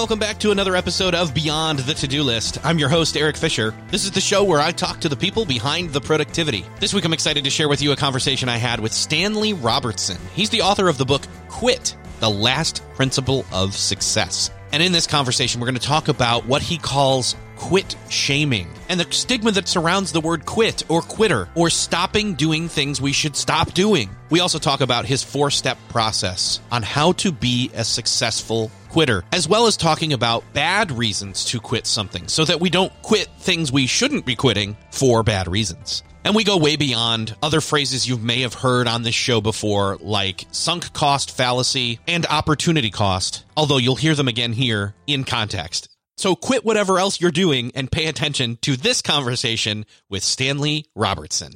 Welcome back to another episode of Beyond the To-Do List. I'm your host Erik Fisher. This is the show where I talk to the people behind the productivity. This week I'm excited to share with you a conversation I had with Stanley Robertson. He's the author of the book Quit: The Last Principle of Success. And in this conversation we're going to talk about what he calls quit shaming and the stigma that surrounds the word quit or quitter or stopping doing things we should stop doing. We also talk about his four step process on how to be a successful quitter, as well as talking about bad reasons to quit something so that we don't quit things we shouldn't be quitting for bad reasons. And we go way beyond other phrases you may have heard on this show before, like sunk cost fallacy and opportunity cost, although you'll hear them again here in context. So quit whatever else you're doing and pay attention to this conversation with Stanley Robertson.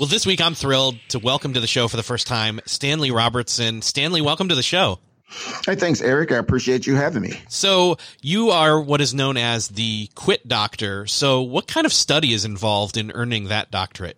Well, this week I'm thrilled to welcome to the show for the first time Stanley Robertson. Stanley, welcome to the show. Hey, thanks, Erik. I appreciate you having me. So, you are what is known as the quit doctor. So, what kind of study is involved in earning that doctorate?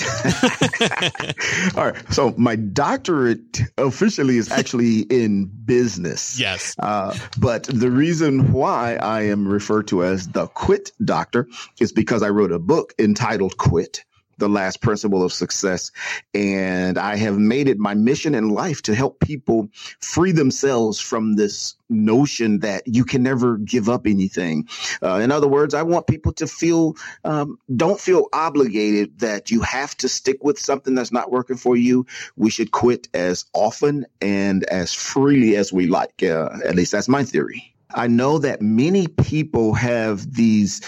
All right. So my doctorate officially is actually in business. Yes. Uh, but the reason why I am referred to as the quit doctor is because I wrote a book entitled Quit the last principle of success. And I have made it my mission in life to help people free themselves from this notion that you can never give up anything. Uh, in other words, I want people to feel, um, don't feel obligated that you have to stick with something that's not working for you. We should quit as often and as freely as we like. Uh, at least that's my theory. I know that many people have these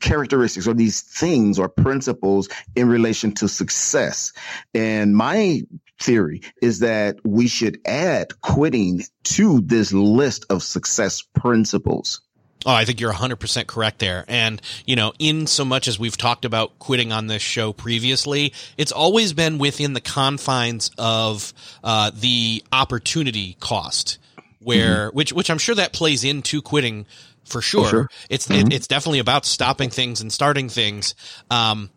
characteristics or these things or principles in relation to success. And my theory is that we should add quitting to this list of success principles. Oh, I think you're 100% correct there. And, you know, in so much as we've talked about quitting on this show previously, it's always been within the confines of uh, the opportunity cost, where, mm-hmm. which, which I'm sure that plays into quitting for sure. sure. It's mm-hmm. it, it's definitely about stopping things and starting things. Um,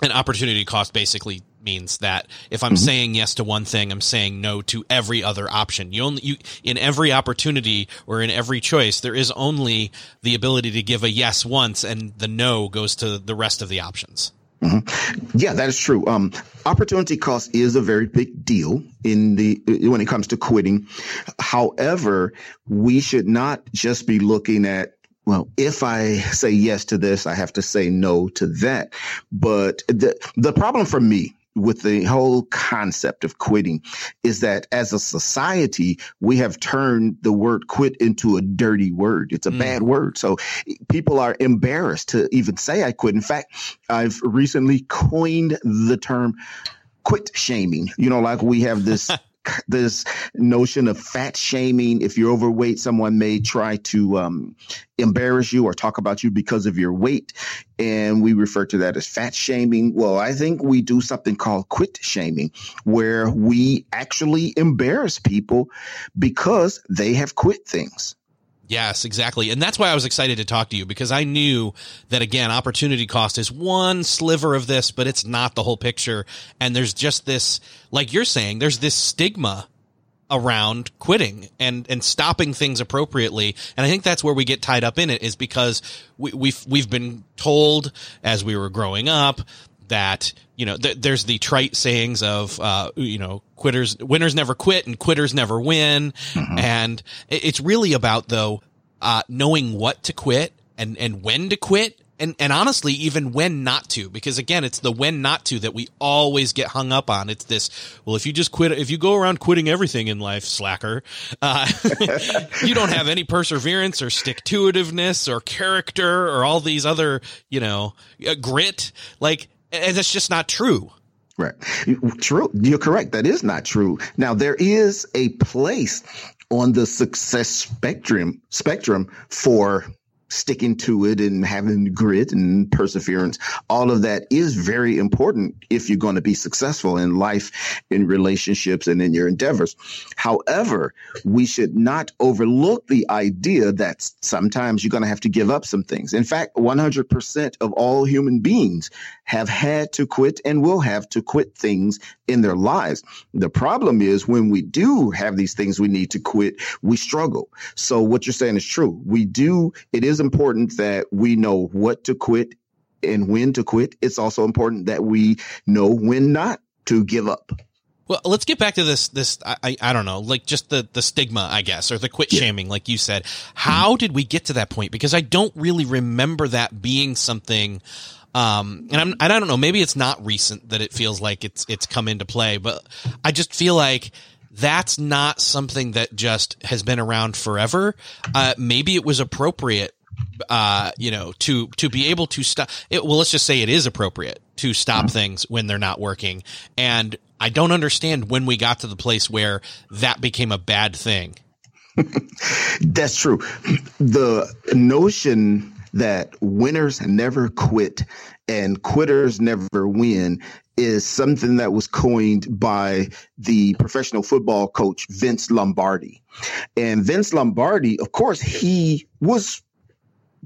an opportunity cost basically means that if I'm mm-hmm. saying yes to one thing, I'm saying no to every other option. You only you in every opportunity or in every choice, there is only the ability to give a yes once, and the no goes to the rest of the options. Mm-hmm. Yeah, that is true. Um, opportunity cost is a very big deal in the when it comes to quitting. However, we should not just be looking at well, if I say yes to this, I have to say no to that. But the the problem for me with the whole concept of quitting is that as a society, we have turned the word quit into a dirty word. It's a mm. bad word. So people are embarrassed to even say I quit. In fact, I've recently coined the term quit shaming. You know, like we have this this notion of fat shaming. If you're overweight, someone may try to um, embarrass you or talk about you because of your weight. And we refer to that as fat shaming. Well, I think we do something called quit shaming, where we actually embarrass people because they have quit things. Yes, exactly. And that's why I was excited to talk to you because I knew that again, opportunity cost is one sliver of this, but it's not the whole picture. And there's just this, like you're saying, there's this stigma around quitting and and stopping things appropriately and i think that's where we get tied up in it is because we, we've we've been told as we were growing up that you know th- there's the trite sayings of uh, you know quitters winners never quit and quitters never win. Mm-hmm. and it's really about though uh, knowing what to quit and and when to quit and and honestly even when not to because again it's the when not to that we always get hung up on. It's this well if you just quit if you go around quitting everything in life slacker uh, you don't have any perseverance or stick to itiveness or character or all these other you know uh, grit. Like and that's just not true. Right. True. You're correct. That is not true. Now there is a place on the success spectrum spectrum for sticking to it and having grit and perseverance. All of that is very important if you're going to be successful in life, in relationships, and in your endeavors. However, we should not overlook the idea that sometimes you're going to have to give up some things. In fact, 100% of all human beings have had to quit and will have to quit things in their lives. The problem is when we do have these things we need to quit, we struggle. So what you're saying is true. We do, it is important that we know what to quit and when to quit. It's also important that we know when not to give up. Well, let's get back to this. This I, I don't know, like just the the stigma, I guess, or the quit yeah. shaming, like you said. How mm-hmm. did we get to that point? Because I don't really remember that being something um, and I'm, I don't know, maybe it's not recent that it feels like it's, it's come into play, but I just feel like that's not something that just has been around forever. Uh, maybe it was appropriate, uh, you know, to, to be able to stop it. Well, let's just say it is appropriate to stop mm-hmm. things when they're not working. And I don't understand when we got to the place where that became a bad thing. That's true. The notion that winners never quit and quitters never win is something that was coined by the professional football coach Vince Lombardi. And Vince Lombardi, of course, he was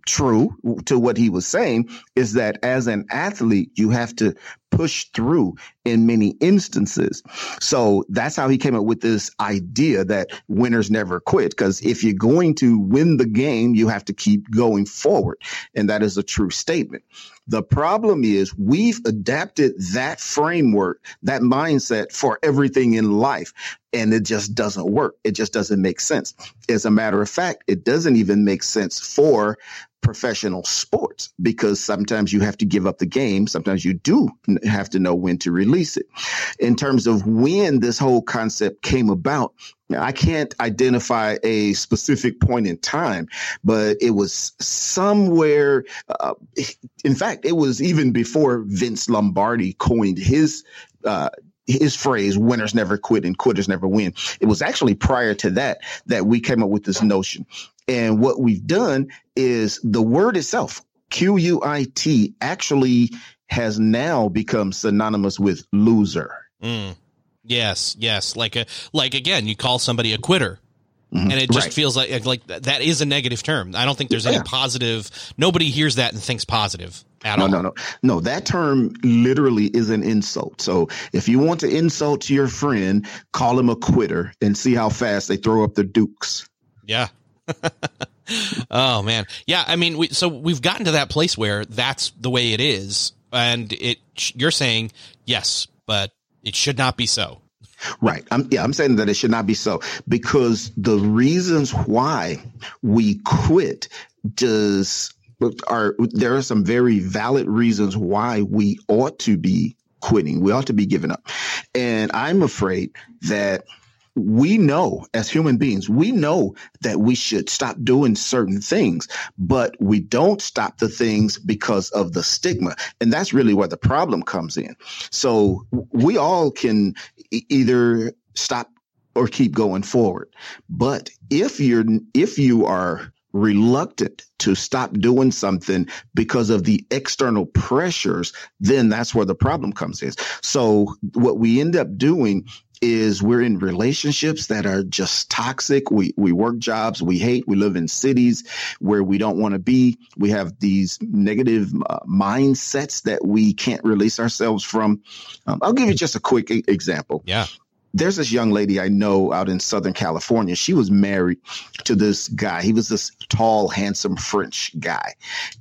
true to what he was saying is that as an athlete, you have to push through in many instances. So that's how he came up with this idea that winners never quit. Because if you're going to win the game, you have to keep going forward. And that is a true statement. The problem is we've adapted that framework, that mindset for everything in life. And it just doesn't work. It just doesn't make sense. As a matter of fact, it doesn't even make sense for professional sports because sometimes you have to give up the game. Sometimes you do have to know when to release it. In terms of when this whole concept came about, I can't identify a specific point in time, but it was somewhere. Uh, in fact, it was even before Vince Lombardi coined his uh, his phrase winners never quit and quitters never win it was actually prior to that that we came up with this notion and what we've done is the word itself q-u-i-t actually has now become synonymous with loser mm. yes yes like a like again you call somebody a quitter Mm-hmm. And it just right. feels like like that is a negative term. I don't think there's any yeah. positive. Nobody hears that and thinks positive at no, all. No, no, no. That term literally is an insult. So if you want to insult your friend, call him a quitter and see how fast they throw up the dukes. Yeah. oh man. Yeah. I mean, we, so we've gotten to that place where that's the way it is, and it. You're saying yes, but it should not be so. Right. I'm, yeah, I'm saying that it should not be so because the reasons why we quit does are there are some very valid reasons why we ought to be quitting. We ought to be giving up. And I'm afraid that we know as human beings, we know that we should stop doing certain things, but we don't stop the things because of the stigma. And that's really where the problem comes in. So we all can either stop or keep going forward. But if you're if you are reluctant to stop doing something because of the external pressures, then that's where the problem comes in. So what we end up doing is we're in relationships that are just toxic. We we work jobs we hate. We live in cities where we don't want to be. We have these negative uh, mindsets that we can't release ourselves from. Um, I'll give you just a quick example. Yeah there's this young lady I know out in Southern California. She was married to this guy. He was this tall, handsome French guy.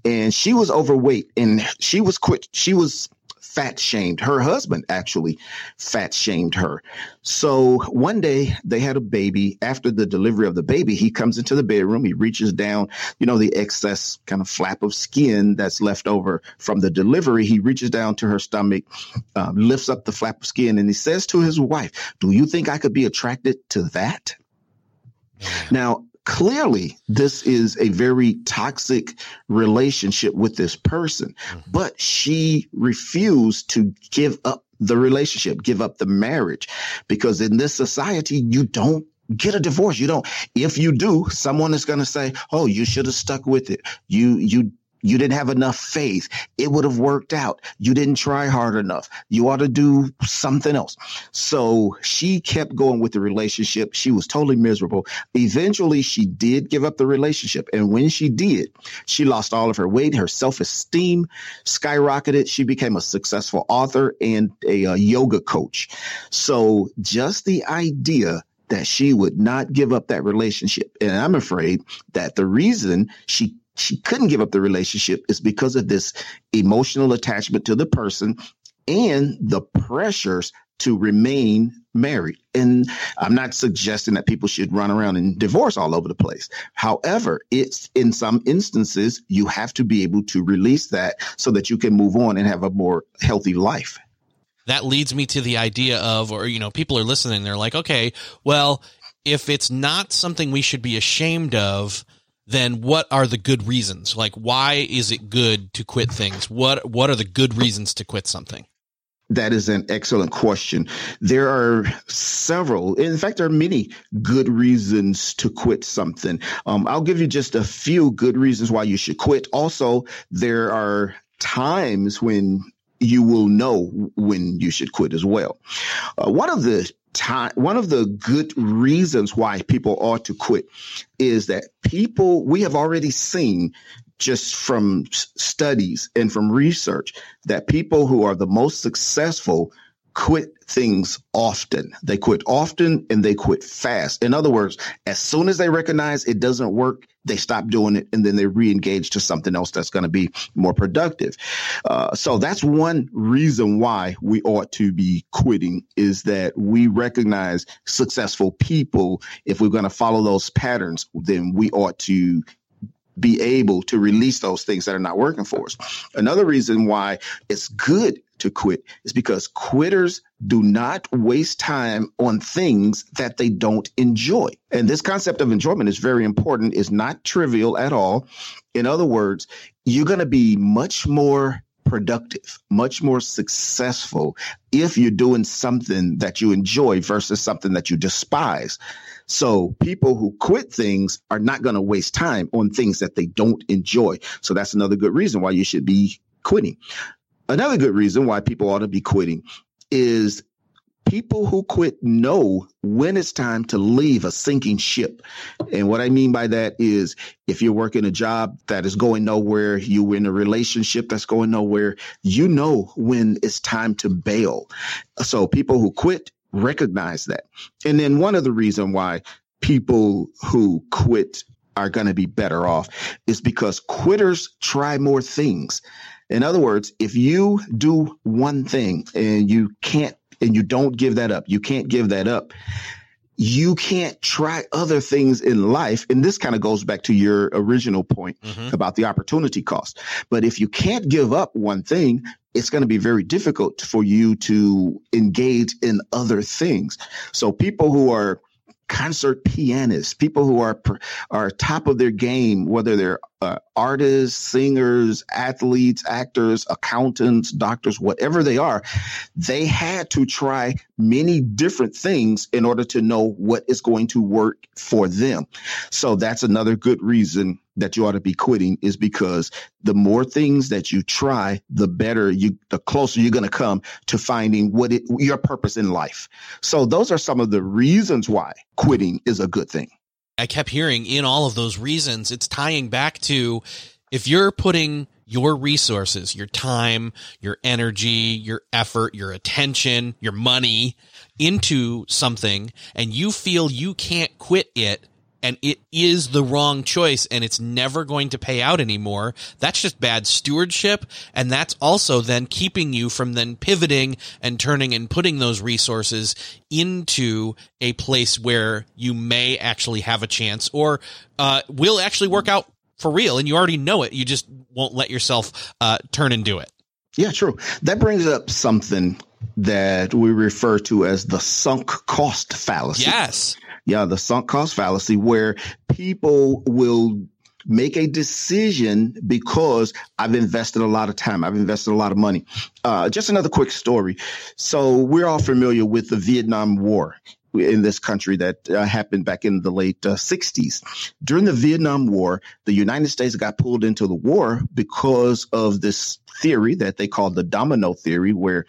And she was overweight and she was quit. She was fat shamed. Her husband actually fat shamed her. So one day they had a baby. After the delivery of the baby, he comes into the bedroom. He reaches down, you know, the excess kind of flap of skin that's left over from the delivery. He reaches down to her stomach, um, lifts up the flap of skin, and he says to his wife, Do you think I could be attracted to that? Now, clearly this is a very toxic relationship with this person, mm-hmm. but she refused to give up the relationship, give up the marriage, because in this society, you don't get a divorce. You don't. If you do, someone is going to say, "Oh, you should have stuck with it. You you you didn't have enough faith. It would have worked out. You didn't try hard enough. You ought to do something else. So she kept going with the relationship. She was totally miserable. Eventually, she did give up the relationship. And when she did, she lost all of her weight. Her self esteem skyrocketed. She became a successful author and a, a yoga coach. So just the idea that she would not give up that relationship. And I'm afraid that the reason she she couldn't give up the relationship is because of this emotional attachment to the person and the pressures to remain married. And I'm not suggesting that people should run around and divorce all over the place. However, it's in some instances, you have to be able to release that so that you can move on and have a more healthy life. That leads me to the idea of, or, you know, people are listening, they're like, okay, well, if it's not something we should be ashamed of, then what are the good reasons? Like, why is it good to quit things? What What are the good reasons to quit something? That is an excellent question. There are several, in fact, there are many good reasons to quit something. Um, I'll give you just a few good reasons why you should quit. Also, there are times when you will know when you should quit as well. Uh, one of the time one of the good reasons why people ought to quit is that people we have already seen just from studies and from research that people who are the most successful quit things often. They quit often and they quit fast. In other words, as soon as they recognize it doesn't work, they stop doing it and then they re-engage to something else that's going to be more productive. Uh, so that's one reason why we ought to be quitting is that we recognize successful people. If we're going to follow those patterns, then we ought to be able to release those things that are not working for us. Another reason why it's good to quit is because quitters do not waste time on things that they don't enjoy. And this concept of enjoyment is very important, is not trivial at all. In other words, you're going to be much more productive, much more successful if you're doing something that you enjoy versus something that you despise. So people who quit things are not going to waste time on things that they don't enjoy. So that's another good reason why you should be quitting. Another good reason why people ought to be quitting is people who quit know when it's time to leave a sinking ship. And what I mean by that is if you're working a job that is going nowhere, you're in a relationship that's going nowhere, you know when it's time to bail. So people who quit recognize that. And then one of the reason why people who quit are going to be better off is because quitters try more things. In other words, if you do one thing and you can't, and you don't give that up, you can't give that up. You can't try other things in life. And this kind of goes back to your original point mm-hmm. about the opportunity cost. But if you can't give up one thing, it's going to be very difficult for you to engage in other things. So people who are concert pianists, people who are are top of their game, whether they're uh, artists, singers, athletes, actors, accountants, doctors, whatever they are, they had to try many different things in order to know what is going to work for them. So that's another good reason that you ought to be quitting is because the more things that you try, the better you, the closer you're going to come to finding what it, your purpose in life. So those are some of the reasons why quitting is a good thing. I kept hearing in all of those reasons, it's tying back to if you're putting your resources, your time, your energy, your effort, your attention, your money into something and you feel you can't quit it, and it is the wrong choice and it's never going to pay out anymore. That's just bad stewardship. And that's also then keeping you from then pivoting and turning and putting those resources into a place where you may actually have a chance or uh, will actually work out for real. And you already know it. You just won't let yourself uh, turn and do it. Yeah, true. That brings up something that we refer to as the sunk cost fallacy. Yes yeah, the sunk cost fallacy, where people will make a decision because I've invested a lot of time. I've invested a lot of money. Uh, just another quick story. So we're all familiar with the Vietnam War in this country that uh, happened back in the late uh, 60s. During the Vietnam War, the United States got pulled into the war because of this theory that they called the domino theory, where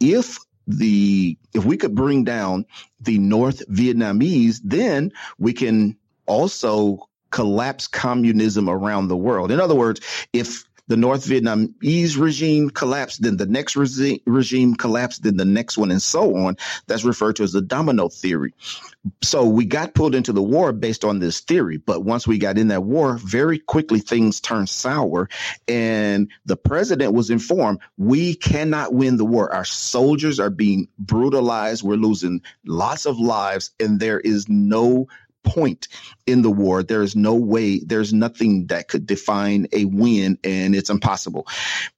if the if we could bring down the North Vietnamese, then we can also collapse communism around the world. In other words, if the North Vietnamese regime collapsed, then the next regi- regime collapsed, then the next one, and so on. That's referred to as the domino theory. So we got pulled into the war based on this theory. But once we got in that war, very quickly things turned sour. And the president was informed we cannot win the war. Our soldiers are being brutalized. We're losing lots of lives, and there is no point in the war. There is no way, there's nothing that could define a win, and it's impossible.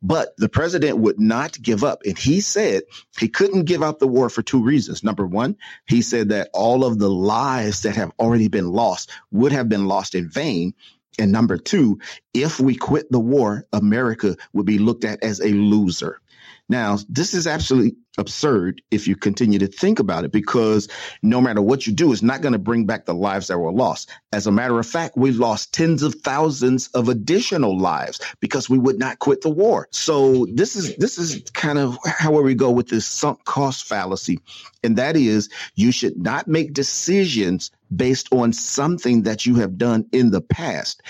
But the president would not give up. And he said he couldn't give up the war for two reasons. Number one, he said that all of the lives that have already been lost would have been lost in vain. And number two, if we quit the war, America would be looked at as a loser. Now, this is absolutely absurd if you continue to think about it because no matter what you do, it's not going to bring back the lives that were lost. As a matter of fact, we lost tens of thousands of additional lives because we would not quit the war. So this is this is kind of how we go with this sunk cost fallacy. And that is you should not make decisions based on something that you have done in the past.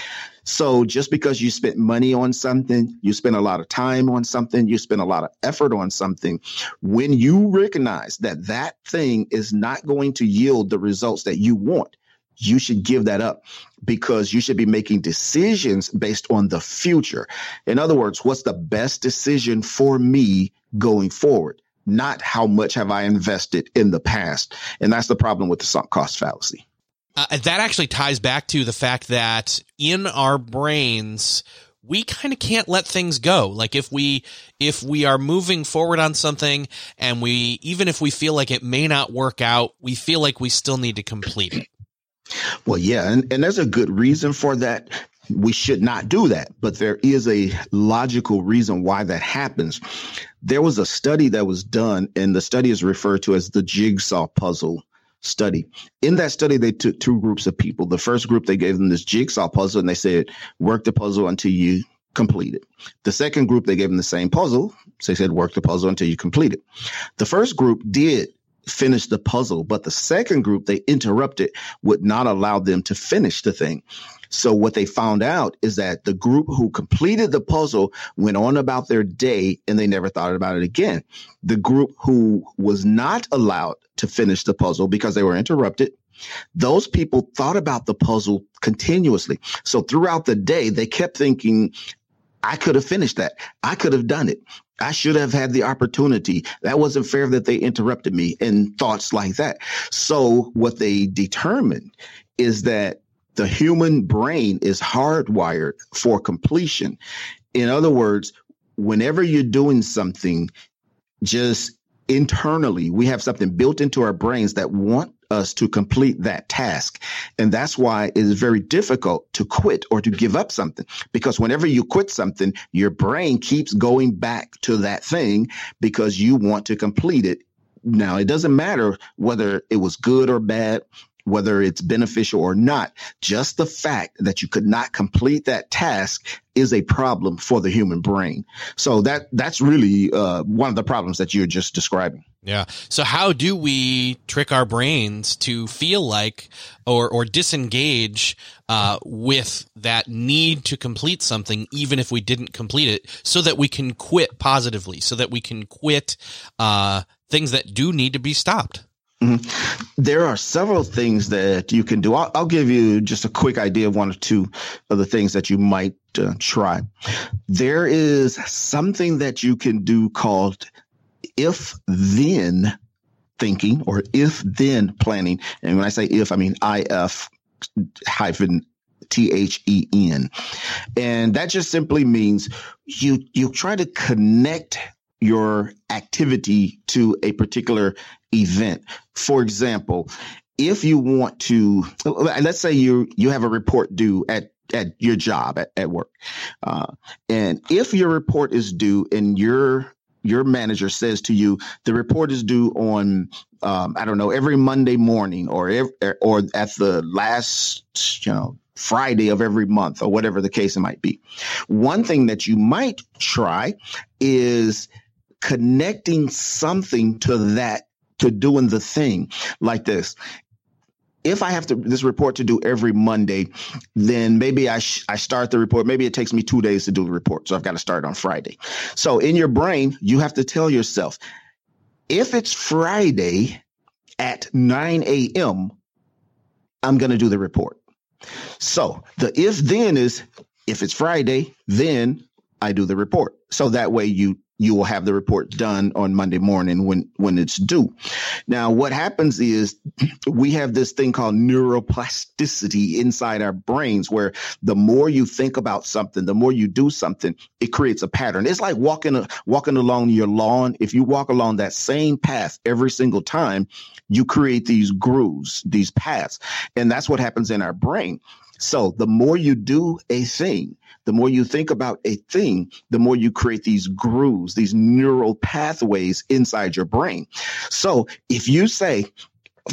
So just because you spent money on something, you spent a lot of time on something, you spent a lot of effort on something, when you recognize that that thing is not going to yield the results that you want, you should give that up because you should be making decisions based on the future. In other words, what's the best decision for me going forward? Not how much have I invested in the past. And that's the problem with the sunk cost fallacy. Uh, that actually ties back to the fact that in our brains, we kind of can't let things go. Like if we if we are moving forward on something and we even if we feel like it may not work out, we feel like we still need to complete it. Well, yeah, and, and there's a good reason for that. We should not do that, but there is a logical reason why that happens. There was a study that was done, and the study is referred to as the jigsaw puzzle study. In that study, they took two groups of people. The first group, they gave them this jigsaw puzzle and they said, work the puzzle until you complete it. The second group, they gave them the same puzzle. So they said, work the puzzle until you complete it. The first group did finish the puzzle, but the second group they interrupted would not allow them to finish the thing. So what they found out is that the group who completed the puzzle went on about their day and they never thought about it again. The group who was not allowed to finish the puzzle because they were interrupted those people thought about the puzzle continuously. So throughout the day, they kept thinking, I could have finished that. I could have done it. I should have had the opportunity. That wasn't fair that they interrupted me and thoughts like that. So what they determined is that the human brain is hardwired for completion. In other words, whenever you're doing something, just internally, we have something built into our brains that want us to complete that task. And that's why it is very difficult to quit or to give up something because whenever you quit something, your brain keeps going back to that thing because you want to complete it. Now, it doesn't matter whether it was good or bad whether it's beneficial or not. Just the fact that you could not complete that task is a problem for the human brain. So that that's really uh, one of the problems that you're just describing. Yeah. So how do we trick our brains to feel like or or disengage uh, with that need to complete something, even if we didn't complete it, so that we can quit positively, so that we can quit uh, things that do need to be stopped? Mm-hmm. There are several things that you can do. I'll, I'll, give you just a quick idea of one or two of the things that you might uh, try. There is something that you can do called if then thinking or if then planning. And when I say if, I mean IF hyphen T H E N. And that just simply means you, you try to connect your activity to a particular event. For example, if you want to, let's say you you have a report due at at your job at, at work, uh, and if your report is due and your your manager says to you the report is due on um, I don't know every Monday morning or or at the last you know Friday of every month or whatever the case it might be. One thing that you might try is connecting something to that to doing the thing like this if I have to this report to do every Monday, then maybe I sh- I start the report. Maybe it takes me two days to do the report, so I've got to start on Friday. So in your brain, you have to tell yourself, if it's Friday at 9 a.m., I'm going to do the report. So the if then is if it's Friday, then I do the report. So that way you you will have the report done on Monday morning when, when it's due. Now, what happens is we have this thing called neuroplasticity inside our brains where the more you think about something, the more you do something, it creates a pattern. It's like walking, a, walking along your lawn. If you walk along that same path every single time, you create these grooves, these paths. And that's what happens in our brain. So the more you do a thing, the more you think about a thing, the more you create these grooves, these neural pathways inside your brain. So if you say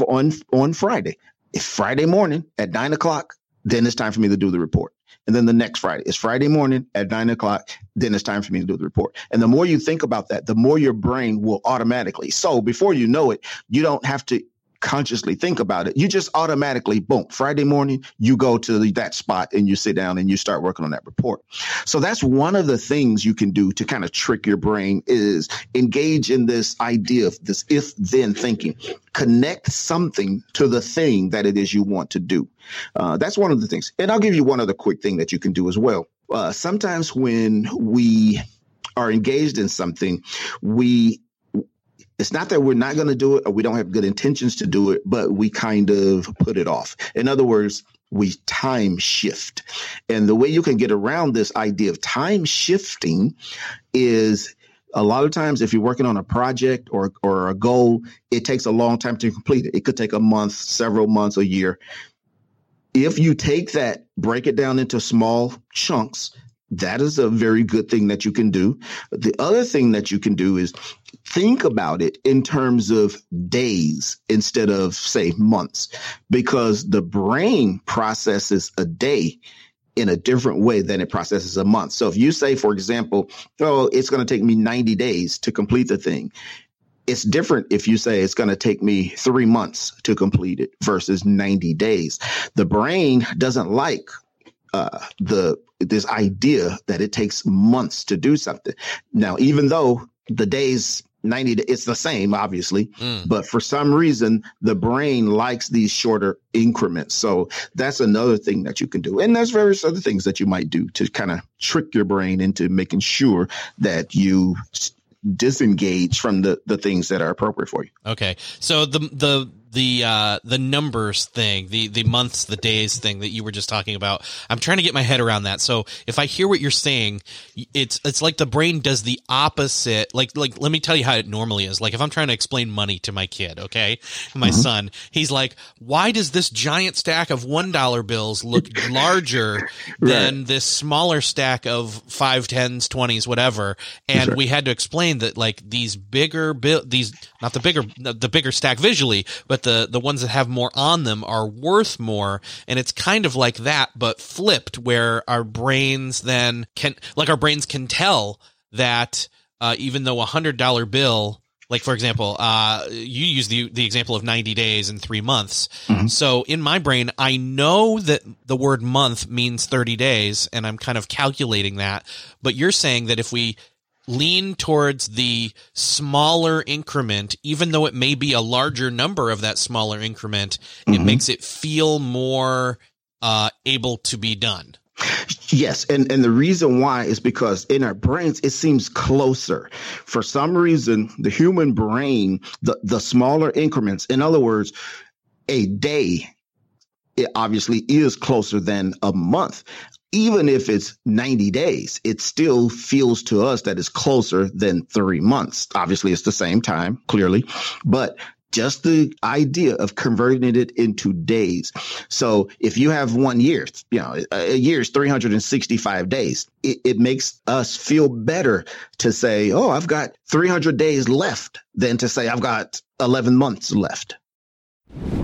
on, on Friday, if Friday morning at nine o'clock, then it's time for me to do the report. And then the next Friday, it's Friday morning at nine o'clock. Then it's time for me to do the report. And the more you think about that, the more your brain will automatically. So before you know it, you don't have to consciously think about it. You just automatically, boom, Friday morning, you go to the, that spot and you sit down and you start working on that report. So that's one of the things you can do to kind of trick your brain is engage in this idea of this if then thinking. Connect something to the thing that it is you want to do. Uh, that's one of the things. And I'll give you one other quick thing that you can do as well. Uh, sometimes when we are engaged in something, we it's not that we're not going to do it or we don't have good intentions to do it, but we kind of put it off. In other words, we time shift. And the way you can get around this idea of time shifting is a lot of times if you're working on a project or or a goal, it takes a long time to complete it. It could take a month, several months, a year. If you take that, break it down into small chunks, that is a very good thing that you can do. The other thing that you can do is think about it in terms of days instead of, say, months, because the brain processes a day in a different way than it processes a month. So if you say, for example, oh, it's going to take me 90 days to complete the thing, it's different if you say it's going to take me three months to complete it versus 90 days. The brain doesn't like uh, the this idea that it takes months to do something. Now, even though the days 90 it's the same obviously mm. but for some reason the brain likes these shorter increments so that's another thing that you can do and there's various other things that you might do to kind of trick your brain into making sure that you disengage from the the things that are appropriate for you okay so the the the uh, the numbers thing, the the months, the days thing that you were just talking about. I'm trying to get my head around that. So if I hear what you're saying, it's it's like the brain does the opposite. Like like let me tell you how it normally is. Like if I'm trying to explain money to my kid, okay, my mm-hmm. son, he's like, why does this giant stack of one dollar bills look larger than this smaller stack of five tens, twenties, whatever? And right. we had to explain that like these bigger bill, these not the bigger the bigger stack visually, but the the ones that have more on them are worth more. And it's kind of like that but flipped where our brains then can like our brains can tell that uh, even though a hundred dollar bill like for example uh, you use the the example of 90 days and 3 months. Mm-hmm. so in my brain i know that the word month means 30 days and i'm kind of calculating that. But you're saying that if we lean towards the smaller increment, even though it may be a larger number of that smaller increment, mm-hmm. it makes it feel more uh, able to be done. Yes, and and the reason why is because in our brains it seems closer. For some reason, the human brain, the the smaller increments, in other words, a day it obviously is closer than a month even if it's 90 days, it still feels to us that it's closer than three months. Obviously, it's the same time, clearly, but just the idea of converting it into days. So if you have one year, you know, a year is 365 days. It, it, makes us feel better to say, oh, I've got 300 days left than to say I've got 11 months left.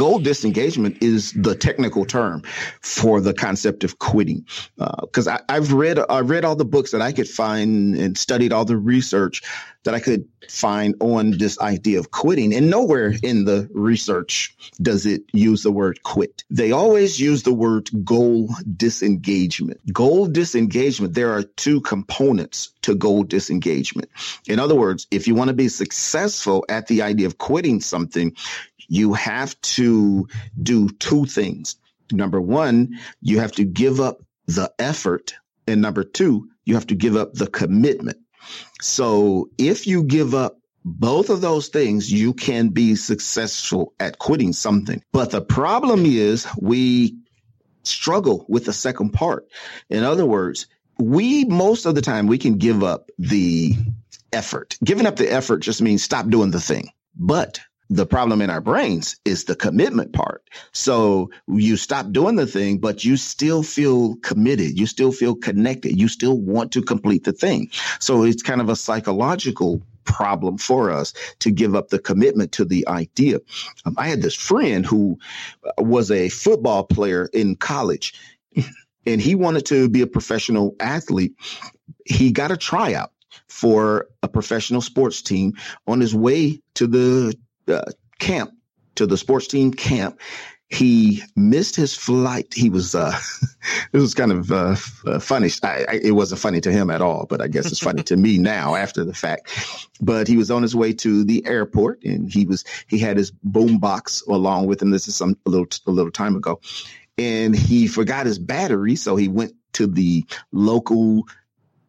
Goal disengagement is the technical term for the concept of quitting. Because uh, I've read I've read all the books that I could find and studied all the research. That I could find on this idea of quitting. And nowhere in the research does it use the word quit. They always use the word goal disengagement. Goal disengagement, there are two components to goal disengagement. In other words, if you want to be successful at the idea of quitting something, you have to do two things. Number one, you have to give up the effort. And number two, you have to give up the commitment. So if you give up both of those things, you can be successful at quitting something. But the problem is we struggle with the second part. In other words, we most of the time we can give up the effort. Giving up the effort just means stop doing the thing. But the problem in our brains is the commitment part. So you stop doing the thing, but you still feel committed. You still feel connected. You still want to complete the thing. So it's kind of a psychological problem for us to give up the commitment to the idea. Um, I had this friend who was a football player in college and he wanted to be a professional athlete. He got a tryout for a professional sports team on his way to the uh, camp to the sports team camp. He missed his flight. He was, uh, it was kind of, uh, uh, funny. I, I, it wasn't funny to him at all, but I guess it's funny to me now after the fact. But he was on his way to the airport and he was, he had his boom box along with him. This is some, a little, a little time ago and he forgot his battery. So he went to the local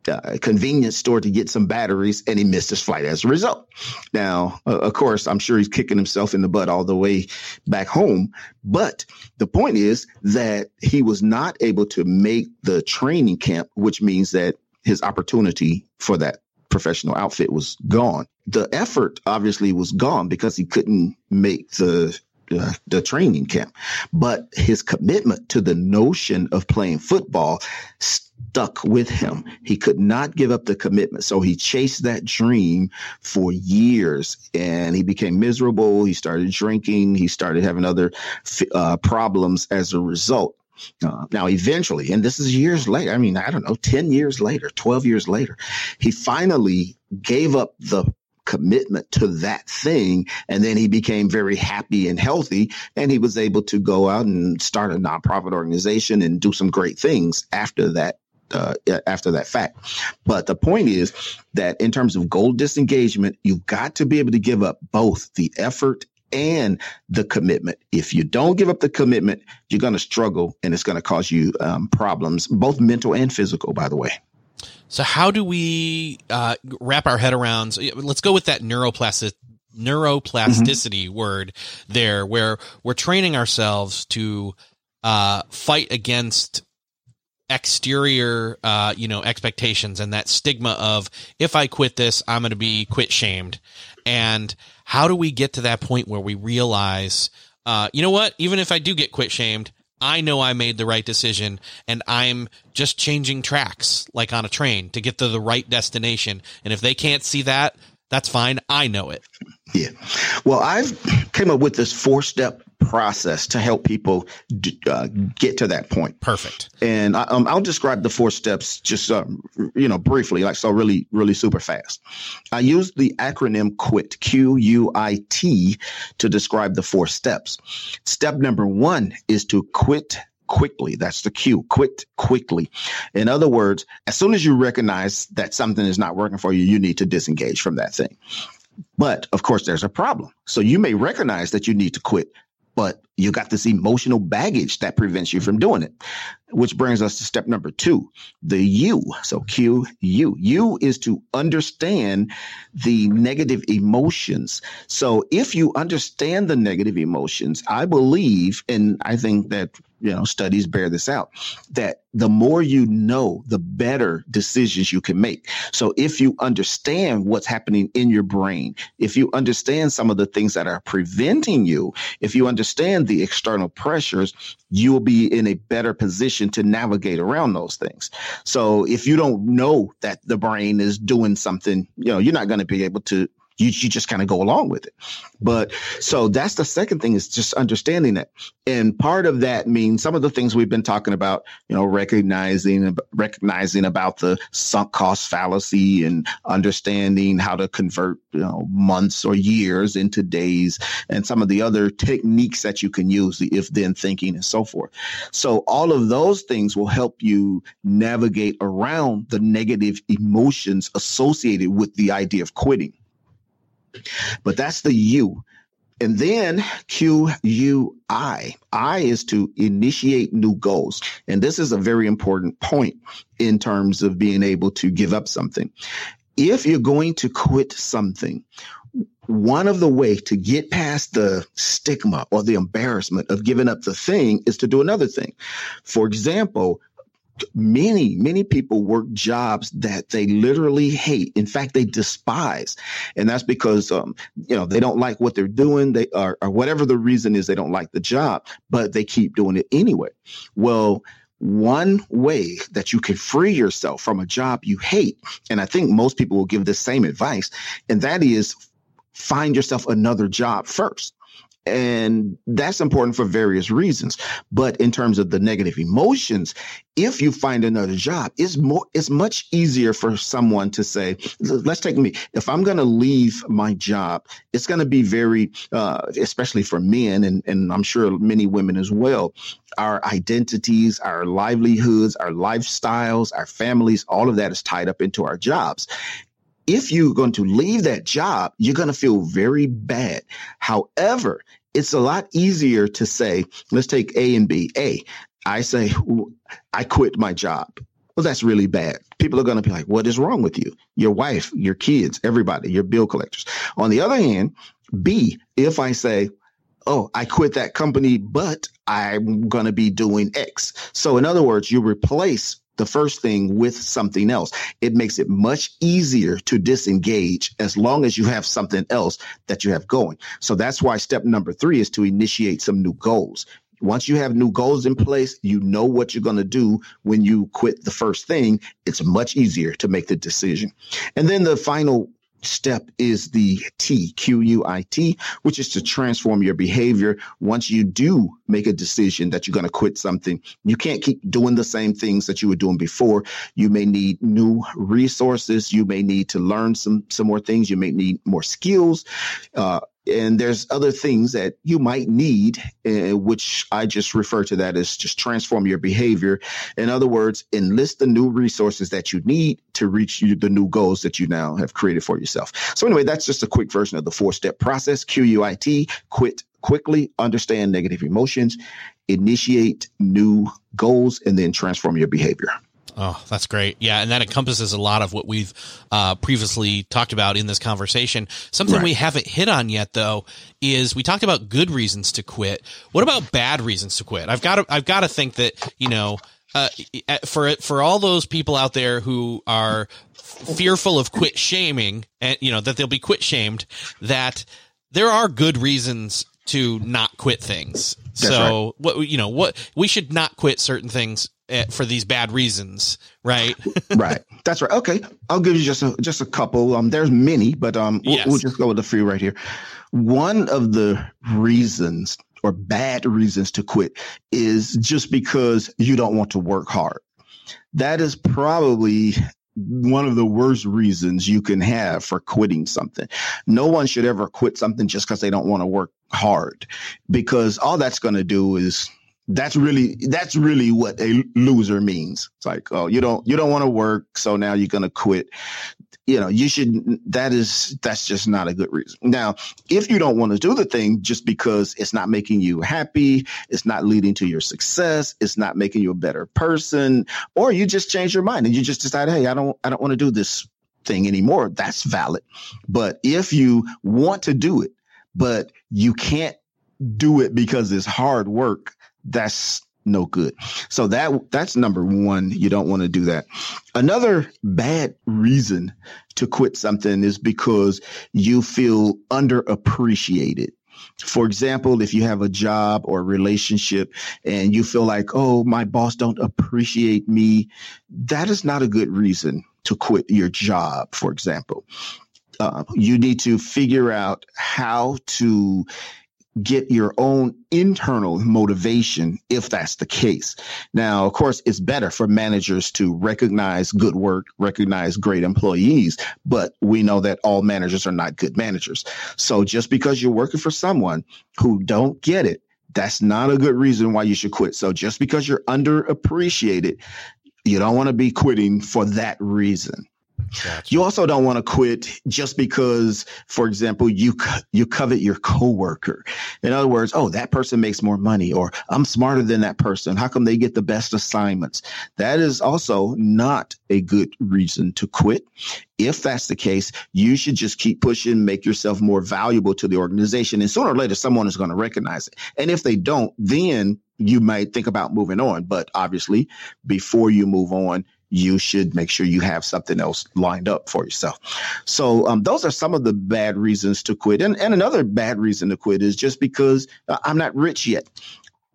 uh, convenience store to get some batteries and he missed his flight as a result. Now, uh, of course, I'm sure he's kicking himself in the butt all the way back home. But the point is that he was not able to make the training camp, which means that his opportunity for that professional outfit was gone. The effort obviously was gone because he couldn't make the uh, the training camp, but his commitment to the notion of playing football stuck with him. He could not give up the commitment. So he chased that dream for years and he became miserable. He started drinking. He started having other uh, problems as a result. Uh, now, eventually, and this is years later, I mean, I don't know, 10 years later, 12 years later, he finally gave up the commitment to that thing. And then he became very happy and healthy. And he was able to go out and start a nonprofit organization and do some great things after that uh, after that fact. But the point is that in terms of goal disengagement, you've got to be able to give up both the effort and the commitment. If you don't give up the commitment, you're going to struggle and it's going to cause you um, problems, both mental and physical, by the way. So, how do we uh, wrap our head around? Let's go with that neuroplastic, neuroplasticity mm-hmm. word there, where we're training ourselves to uh, fight against exterior uh, you know expectations and that stigma of if i quit this i'm going to be quit shamed. And how do we get to that point where we realize uh, you know what? Even if i do get quit shamed i know i made the right decision and i'm just changing tracks like on a train to get to the right destination. And if they can't see that that's fine. I know it. Yeah. Well i've came up with this four step process to help people uh, get to that point. Perfect. And I, um, I'll describe the four steps just, um, you know, briefly, like so really, really super fast. I use the acronym QUIT, Q U I T, to describe the four steps. Step number one is to quit quickly. That's the Q. Quit quickly. In other words, as soon as you recognize that something is not working for you, you need to disengage from that thing. But of course, there's a problem. So you may recognize that you need to quit, but you got this emotional baggage that prevents you from doing it. Which brings us to step number two, the U. So Q, U. U is to understand the negative emotions. So if you understand the negative emotions, I believe, and I think that, you know, studies bear this out, that the more you know, the better decisions you can make. So if you understand what's happening in your brain, if you understand some of the things that are preventing you, if you understand the external pressures, you will be in a better position to navigate around those things. So if you don't know that the brain is doing something, you know, you're not going to be able to You, you just kind of go along with it. But so that's the second thing is just understanding that. And part of that means some of the things we've been talking about, you know, recognizing, recognizing about the sunk cost fallacy and understanding how to convert, you know, months or years into days and some of the other techniques that you can use, the if then thinking and so forth. So all of those things will help you navigate around the negative emotions associated with the idea of quitting. But that's the U. And then Q U I. I is to initiate new goals. And this is a very important point in terms of being able to give up something. If you're going to quit something, one of the way to get past the stigma or the embarrassment of giving up the thing is to do another thing. For example, many, many people work jobs that they literally hate. In fact, they despise. And that's because, um, you know, they don't like what they're doing. They are, or whatever the reason is, they don't like the job, but they keep doing it anyway. Well, one way that you can free yourself from a job you hate, and I think most people will give the same advice, and that is find yourself another job first. And that's important for various reasons. But in terms of the negative emotions, if you find another job, it's more, it's much easier for someone to say, let's take me. If I'm going to leave my job, it's going to be very, uh, especially for men and, and I'm sure many women as well, our identities, our livelihoods, our lifestyles, our families, all of that is tied up into our jobs if you're going to leave that job, you're going to feel very bad. However, it's a lot easier to say, let's take A and B. A, I say, I quit my job. Well, that's really bad. People are going to be like, what is wrong with you? Your wife, your kids, everybody, your bill collectors. On the other hand, B, if I say, oh, I quit that company, but I'm going to be doing X. So in other words, you replace the first thing with something else. It makes it much easier to disengage as long as you have something else that you have going. So that's why step number three is to initiate some new goals. Once you have new goals in place, you know what you're going to do when you quit the first thing. It's much easier to make the decision. And then the final step is the T, Q U I T, which is to transform your behavior. Once you do make a decision that you're going to quit something, you can't keep doing the same things that you were doing before. You may need new resources. You may need to learn some, some more things. You may need more skills. Uh, and there's other things that you might need, uh, which I just refer to that as just transform your behavior. In other words, enlist the new resources that you need to reach you, the new goals that you now have created for yourself. So anyway, that's just a quick version of the four step process. QUIT, quit quickly, understand negative emotions, initiate new goals, and then transform your behavior. Oh, that's great. Yeah. And that encompasses a lot of what we've uh, previously talked about in this conversation. Something right. we haven't hit on yet, though, is we talked about good reasons to quit. What about bad reasons to quit? I've got to, I've got to think that, you know, uh, for, for all those people out there who are fearful of quit shaming and, you know, that they'll be quit shamed, that there are good reasons to not quit things. That's so right. what, you know, what we should not quit certain things for these bad reasons, right? right. That's right. Okay, I'll give you just a just a couple. Um, there's many, but um, we'll, yes. we'll just go with a few right here. One of the reasons or bad reasons to quit is just because you don't want to work hard. That is probably one of the worst reasons you can have for quitting something. No one should ever quit something just because they don't want to work hard because all that's going to do is that's really that's really what a loser means. It's like, oh, you don't you don't want to work, so now you're gonna quit. You know, you should that is that's just not a good reason. Now, if you don't want to do the thing just because it's not making you happy, it's not leading to your success, it's not making you a better person, or you just change your mind and you just decide, hey, I don't I don't want to do this thing anymore, that's valid. But if you want to do it, but you can't do it because it's hard work, that's no good. So that that's number one. You don't want to do that. Another bad reason to quit something is because you feel underappreciated. For example, if you have a job or a relationship and you feel like, oh, my boss don't appreciate me, that is not a good reason to quit your job, for example Uh, you need to figure out how to get your own internal motivation if that's the case. Now, of course, it's better for managers to recognize good work, recognize great employees, but we know that all managers are not good managers. So just because you're working for someone who don't get it, that's not a good reason why you should quit. So just because you're underappreciated, you don't want to be quitting for that reason. Gotcha. You also don't want to quit just because, for example, you you covet your coworker. In other words, oh, that person makes more money, or I'm smarter than that person. How come they get the best assignments? That is also not a good reason to quit. If that's the case, you should just keep pushing, make yourself more valuable to the organization, and sooner or later, someone is going to recognize it. And if they don't, then you might think about moving on. But obviously, before you move on, you should make sure you have something else lined up for yourself. So um, those are some of the bad reasons to quit. And, and another bad reason to quit is just because I'm not rich yet.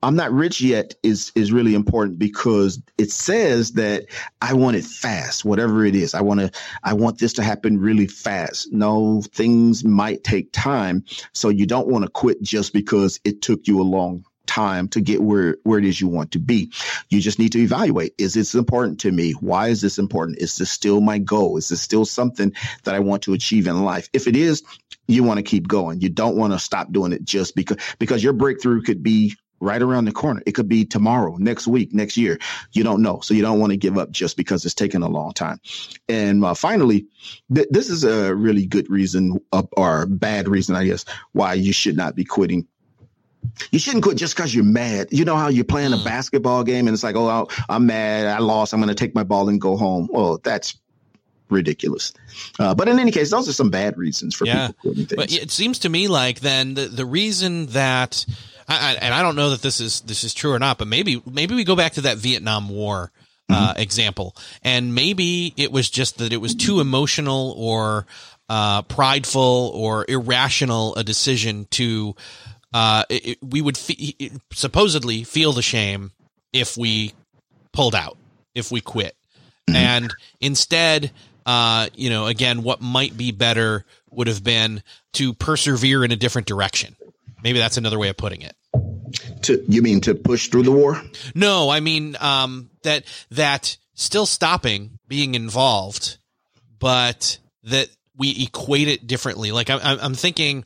I'm not rich yet is is really important because it says that I want it fast, whatever it is. I want to I want this to happen really fast. No, things might take time, so you don't want to quit just because it took you a long time to get where, where it is you want to be. You just need to evaluate. Is this important to me? Why is this important? Is this still my goal? Is this still something that I want to achieve in life? If it is, you want to keep going. You don't want to stop doing it just because, because your breakthrough could be right around the corner. It could be tomorrow, next week, next year. You don't know. So you don't want to give up just because it's taken a long time. And uh, finally, th- this is a really good reason uh, or bad reason, I guess, why you should not be quitting you shouldn't quit just because you're mad. You know how you're playing a mm. basketball game and it's like, oh, I'm mad, I lost, I'm going to take my ball and go home. Well, that's ridiculous. Uh, but in any case, those are some bad reasons for yeah. people quitting things. But it seems to me like then the, the reason that, I, I, and I don't know that this is this is true or not, but maybe maybe we go back to that Vietnam War. Uh, mm-hmm. example, and maybe it was just that it was too emotional or uh, prideful or irrational a decision to uh, it, we would fe- supposedly feel the shame if we pulled out, if we quit. Mm-hmm. And instead, uh, you know, again, what might be better would have been to persevere in a different direction. Maybe that's another way of putting it. To you mean to push through the war? No, I mean um, that that still stopping being involved, but that we equate it differently. Like I'm, I'm thinking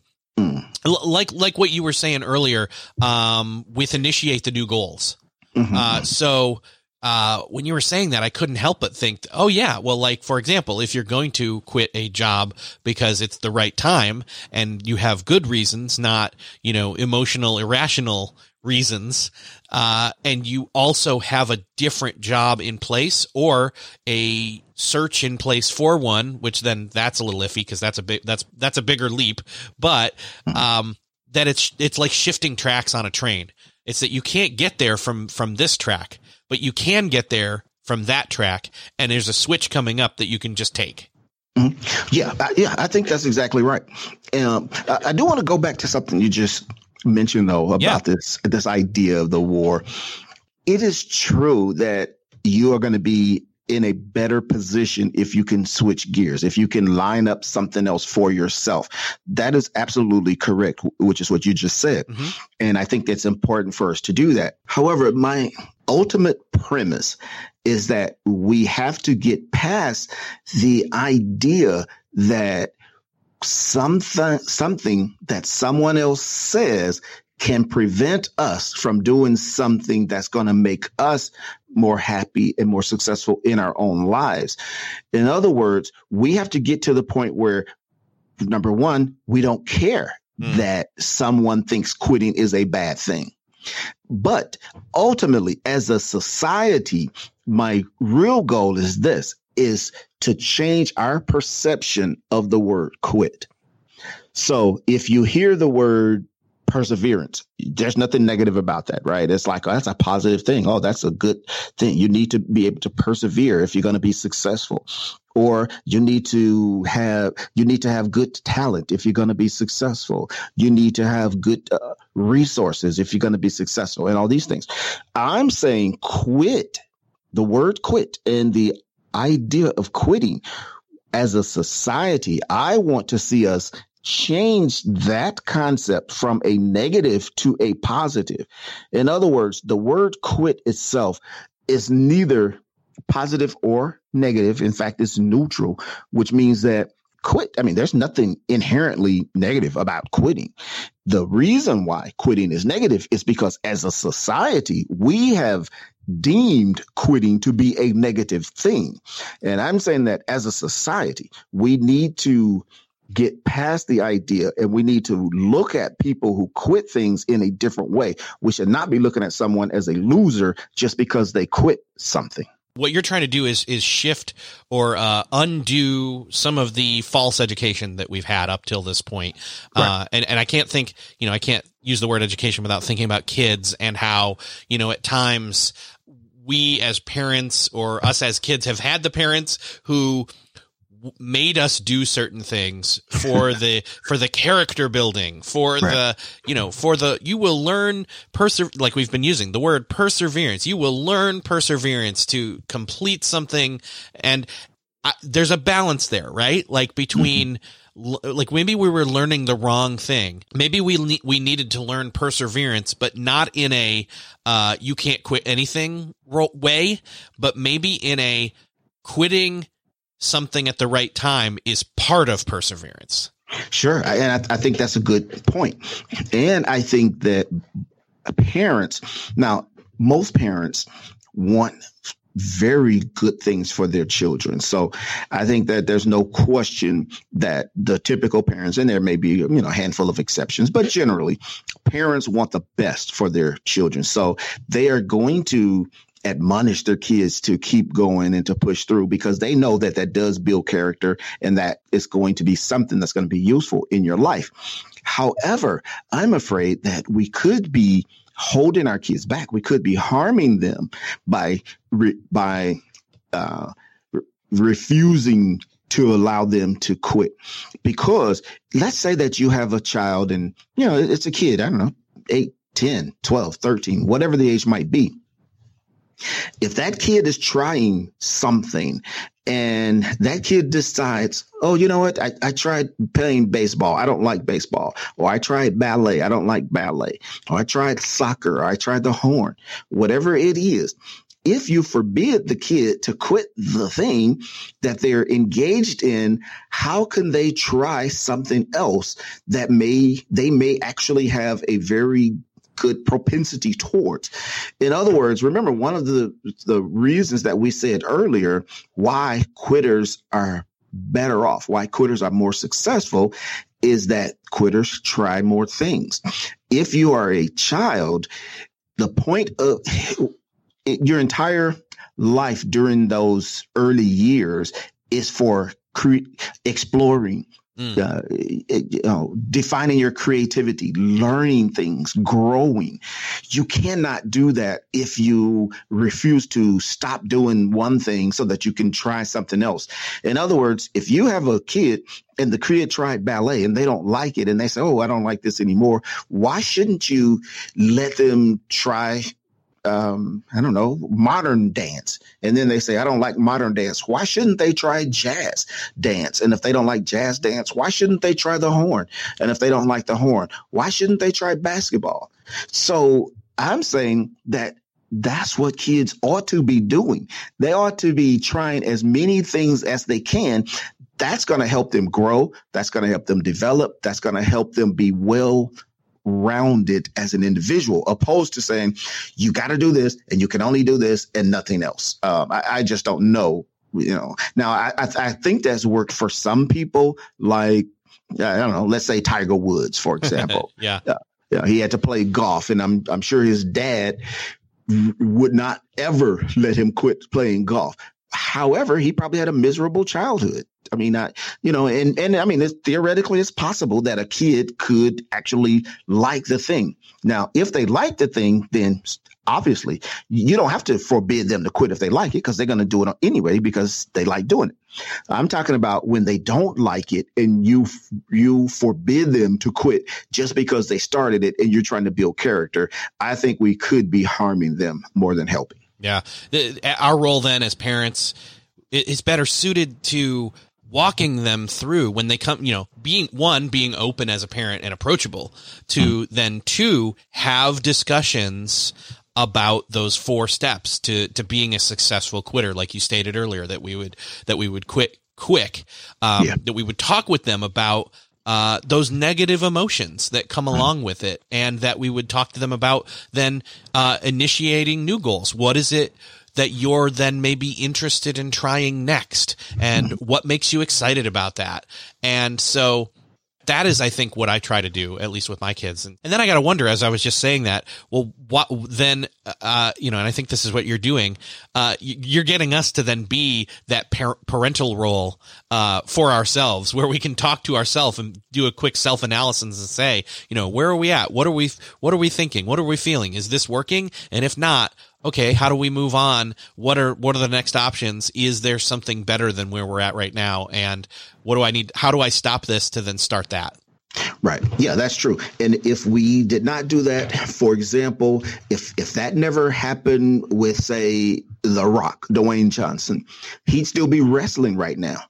like like what you were saying earlier um, with initiate the new goals. Mm-hmm. Uh, so uh, when you were saying that, I couldn't help but think, oh yeah, well, like for example, if you're going to quit a job because it's the right time and you have good reasons, not you know emotional, irrational reasons, uh, and you also have a different job in place or a search in place for one, which then that's a little iffy because that's a big that's that's a bigger leap. But hmm. um, that it's it's like shifting tracks on a train. It's that you can't get there from from this track, but you can get there from that track, and there's a switch coming up that you can just take. Mm-hmm. Yeah, I, yeah, I think that's exactly right. Um, I, I do want to go back to something you just mentioned though about yeah. this this idea of the war. It is true that you are going to be in a better position if you can switch gears, if you can line up something else for yourself. That is absolutely correct, which is what you just said. Mm-hmm. And I think it's important for us to do that. However, my ultimate premise is that we have to get past the idea that something something that someone else says can prevent us from doing something that's going to make us more happy and more successful in our own lives. In other words, we have to get to the point where number one, we don't care mm. that someone thinks quitting is a bad thing. But ultimately, as a society, my real goal is this is to change our perception of the word quit. So if you hear the word perseverance, there's nothing negative about that, right? It's like, oh, that's a positive thing. Oh, that's a good thing. You need to be able to persevere if you're going to be successful. Or you need to have, you need to have good talent if you're going to be successful. You need to have good uh, resources if you're going to be successful and all these things. I'm saying quit the word quit and the idea of quitting as a society, I want to see us change that concept from a negative to a positive. In other words, the word quit itself is neither positive or negative. In fact, it's neutral, which means that quit. I mean, there's nothing inherently negative about quitting. The reason why quitting is negative is because as a society, we have deemed quitting to be a negative thing. And I'm saying that as a society, we need to get past the idea and we need to look at people who quit things in a different way. We should not be looking at someone as a loser just because they quit something what you're trying to do is is shift or uh, undo some of the false education that we've had up till this point. Right. Uh, and and I can't think, you know, I can't use the word education without thinking about kids and how you know at times we as parents or us as kids have had the parents who made us do certain things for the for the character building for right. the you know for the you will learn perse like we've been using the word perseverance you will learn perseverance to complete something and I, there's a balance there right like between mm-hmm like maybe we were learning the wrong thing. Maybe we ne- we needed to learn perseverance, but not in a uh, you can't quit anything way, but maybe in a quitting something at the right time is part of perseverance. Sure. And I, I think that's a good point. And I think that parents, now, most parents want very good things for their children. So I think that there's no question that the typical parents, and there may be, you know, a handful of exceptions, but generally parents want the best for their children. So they are going to admonish their kids to keep going and to push through because they know that that does build character and that it's going to be something that's going to be useful in your life. However, I'm afraid that we could be holding our kids back. We could be harming them by by uh, re- refusing to allow them to quit. Because let's say that you have a child and, you know, it's a kid, I don't know, 8, 10, 12, 13, whatever the age might be. If that kid is trying something and that kid decides, oh, you know what? I, I tried playing baseball. I don't like baseball. Or I tried ballet. I don't like ballet. Or I tried soccer. Or I tried the horn. Whatever it is, if you forbid the kid to quit the thing that they're engaged in, how can they try something else that may, they may actually have a very good propensity towards. In other words, remember one of the the reasons that we said earlier why quitters are better off, why quitters are more successful is that quitters try more things. If you are a child, the point of your entire life during those early years is for cre- exploring, Uh, you know, defining your creativity, learning things, growing. You cannot do that if you refuse to stop doing one thing so that you can try something else. In other words, if you have a kid and the kid tried ballet and they don't like it and they say, Oh, I don't like this anymore. Why shouldn't you let them try um, I don't know, modern dance. And then they say, I don't like modern dance. Why shouldn't they try jazz dance? And if they don't like jazz dance, why shouldn't they try the horn? And if they don't like the horn, why shouldn't they try basketball? So I'm saying that that's what kids ought to be doing. They ought to be trying as many things as they can. That's going to help them grow. That's going to help them develop. That's going to help them be well rounded as an individual, opposed to saying you got to do this and you can only do this and nothing else. Um, I, I, just don't know. You know, now I, I, I think that's worked for some people, like I don't know, let's say Tiger Woods, for example. yeah. Uh, yeah, he had to play golf, and I'm I'm sure his dad would not ever let him quit playing golf. However, he probably had a miserable childhood. I mean, I, you know, and, and I mean, it's, theoretically, it's possible that a kid could actually like the thing. Now, if they like the thing, then obviously you don't have to forbid them to quit if they like it because they're going to do it anyway because they like doing it. I'm talking about when they don't like it and you you forbid them to quit just because they started it and you're trying to build character. I think we could be harming them more than helping. Yeah, our role then as parents is better suited to walking them through when they come, you know, being one, being open as a parent and approachable to then two, have discussions about those four steps to, to being a successful quitter, like you stated earlier, that we would, that we would quit quick, um, Yeah. that we would talk with them about, uh, those negative emotions that come along with it and that we would talk to them about then, uh, initiating new goals. What is it that you're then maybe interested in trying next and what makes you excited about that? And so, that is, I think, what I try to do, at least with my kids. And, and then I got to wonder, as I was just saying that, well, what then, uh, you know, and I think this is what you're doing. Uh, you're getting us to then be that par- parental role, uh, for ourselves where we can talk to ourselves and do a quick self analysis and say, you know, where are we at? What are we, what are we thinking? What are we feeling? Is this working? And if not, okay, how do we move on? What are what are the next options? Is there something better than where we're at right now? And what do I need? How do I stop this to then start that? Right. Yeah, that's true. And if we did not do that, for example, if if that never happened with say The Rock, Dwayne Johnson, he'd still be wrestling right now.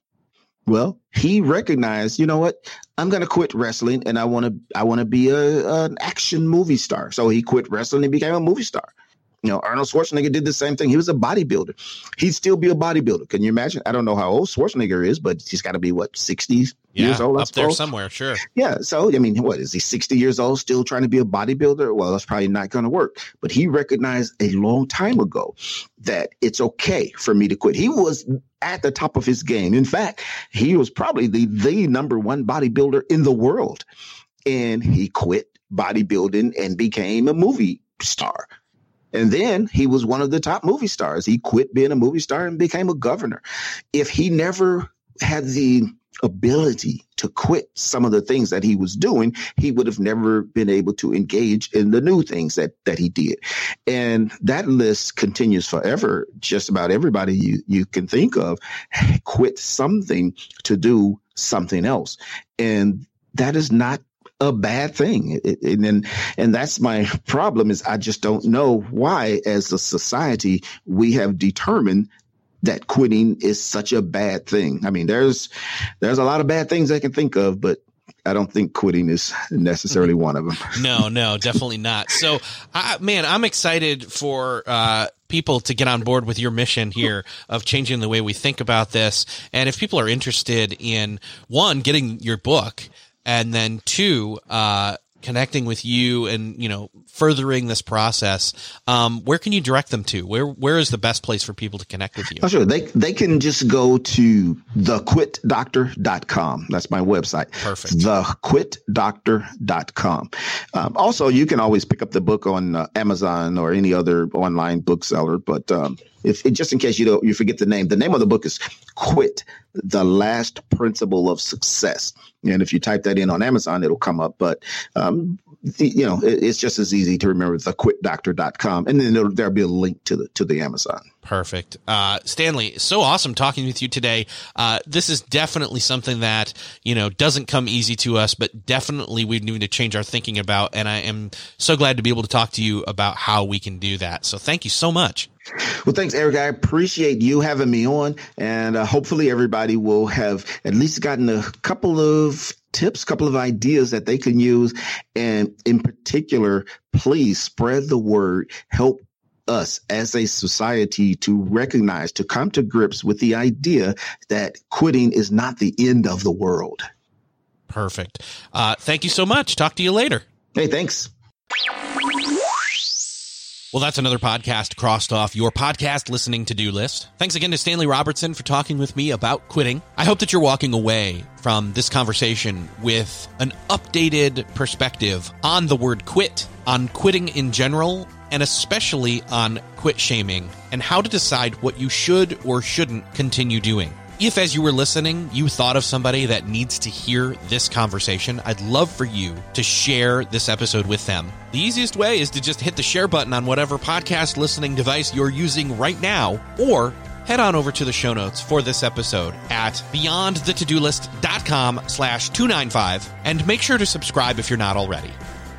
Well, he recognized, you know what? I'm going to quit wrestling and I want to I want to be a an action movie star. So he quit wrestling and became a movie star. You know, Arnold Schwarzenegger did the same thing. He was a bodybuilder. He'd still be a bodybuilder. Can you imagine? I don't know how old Schwarzenegger is, but he's got to be what, 60 years old? I up there somewhere. Sure. Yeah. So, I mean, what is he 60 years old still trying to be a bodybuilder? Well, that's probably not going to work. But he recognized a long time ago that it's okay for me to quit. He was at the top of his game. In fact, he was probably the, the number one bodybuilder in the world. And he quit bodybuilding and became a movie star. And then he was one of the top movie stars. He quit being a movie star and became a governor. If he never had the ability to quit some of the things that he was doing, he would have never been able to engage in the new things that that he did. And that list continues forever. Just about everybody you, you can think of quit something to do something else. And that is not a bad thing. It- and then, and that's my problem is I just don't know why as a society we have determined that quitting is such a bad thing. I mean, there's there's a lot of bad things I can think of, but I don't think quitting is necessarily one of them. No, no, definitely not. So, I, man, I'm excited for uh, people to get on board with your mission here of changing the way we think about this. And if people are interested in one, getting your book, and then two, uh, connecting with you and you know furthering this process, um, where can you direct them to? Where where is the best place for people to connect with you? Oh, sure. They they can just go to thequitdoctor.com. That's my website. Perfect. Thequitdoctor.com. Um, also, you can always pick up the book on uh, Amazon or any other online bookseller. But um, if just in case you don't you forget the name, the name of the book is Quit: The Last Principle of Success. And if you type that in on Amazon, it'll come up. But um, the, you know, it, it's just as easy to remember thequitdoctor.com, and then there'll be a link to the to the Amazon. Perfect. Uh, Stanley, so awesome talking with you today. Uh, this is definitely something that, you know, doesn't come easy to us, but definitely we need to change our thinking about. And I am so glad to be able to talk to you about how we can do that. So thank you so much. Well, thanks, Erik. I appreciate you having me on, and uh, hopefully everybody will have at least gotten a couple of tips, couple of ideas that they can use, and in particular, please spread the word. Help us as a society to recognize, to come to grips with the idea that quitting is not the end of the world. Perfect. Uh, thank you so much. Talk to you later. Hey, thanks. Well, that's another podcast crossed off your podcast listening to do list. Thanks again to Stanley Robertson for talking with me about quitting. I hope that you're walking away from this conversation with an updated perspective on the word quit, on quitting in general, and especially on quit shaming and how to decide what you should or shouldn't continue doing. If, as you were listening, you thought of somebody that needs to hear this conversation, I'd love for you to share this episode with them. The easiest way is to just hit the share button on whatever podcast listening device you're using right now, or head on over to the show notes for this episode at beyondthetodolist.com slash 295 and make sure to subscribe if you're not already.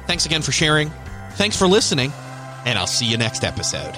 Thanks again for sharing. Thanks for listening, and I'll see you next episode.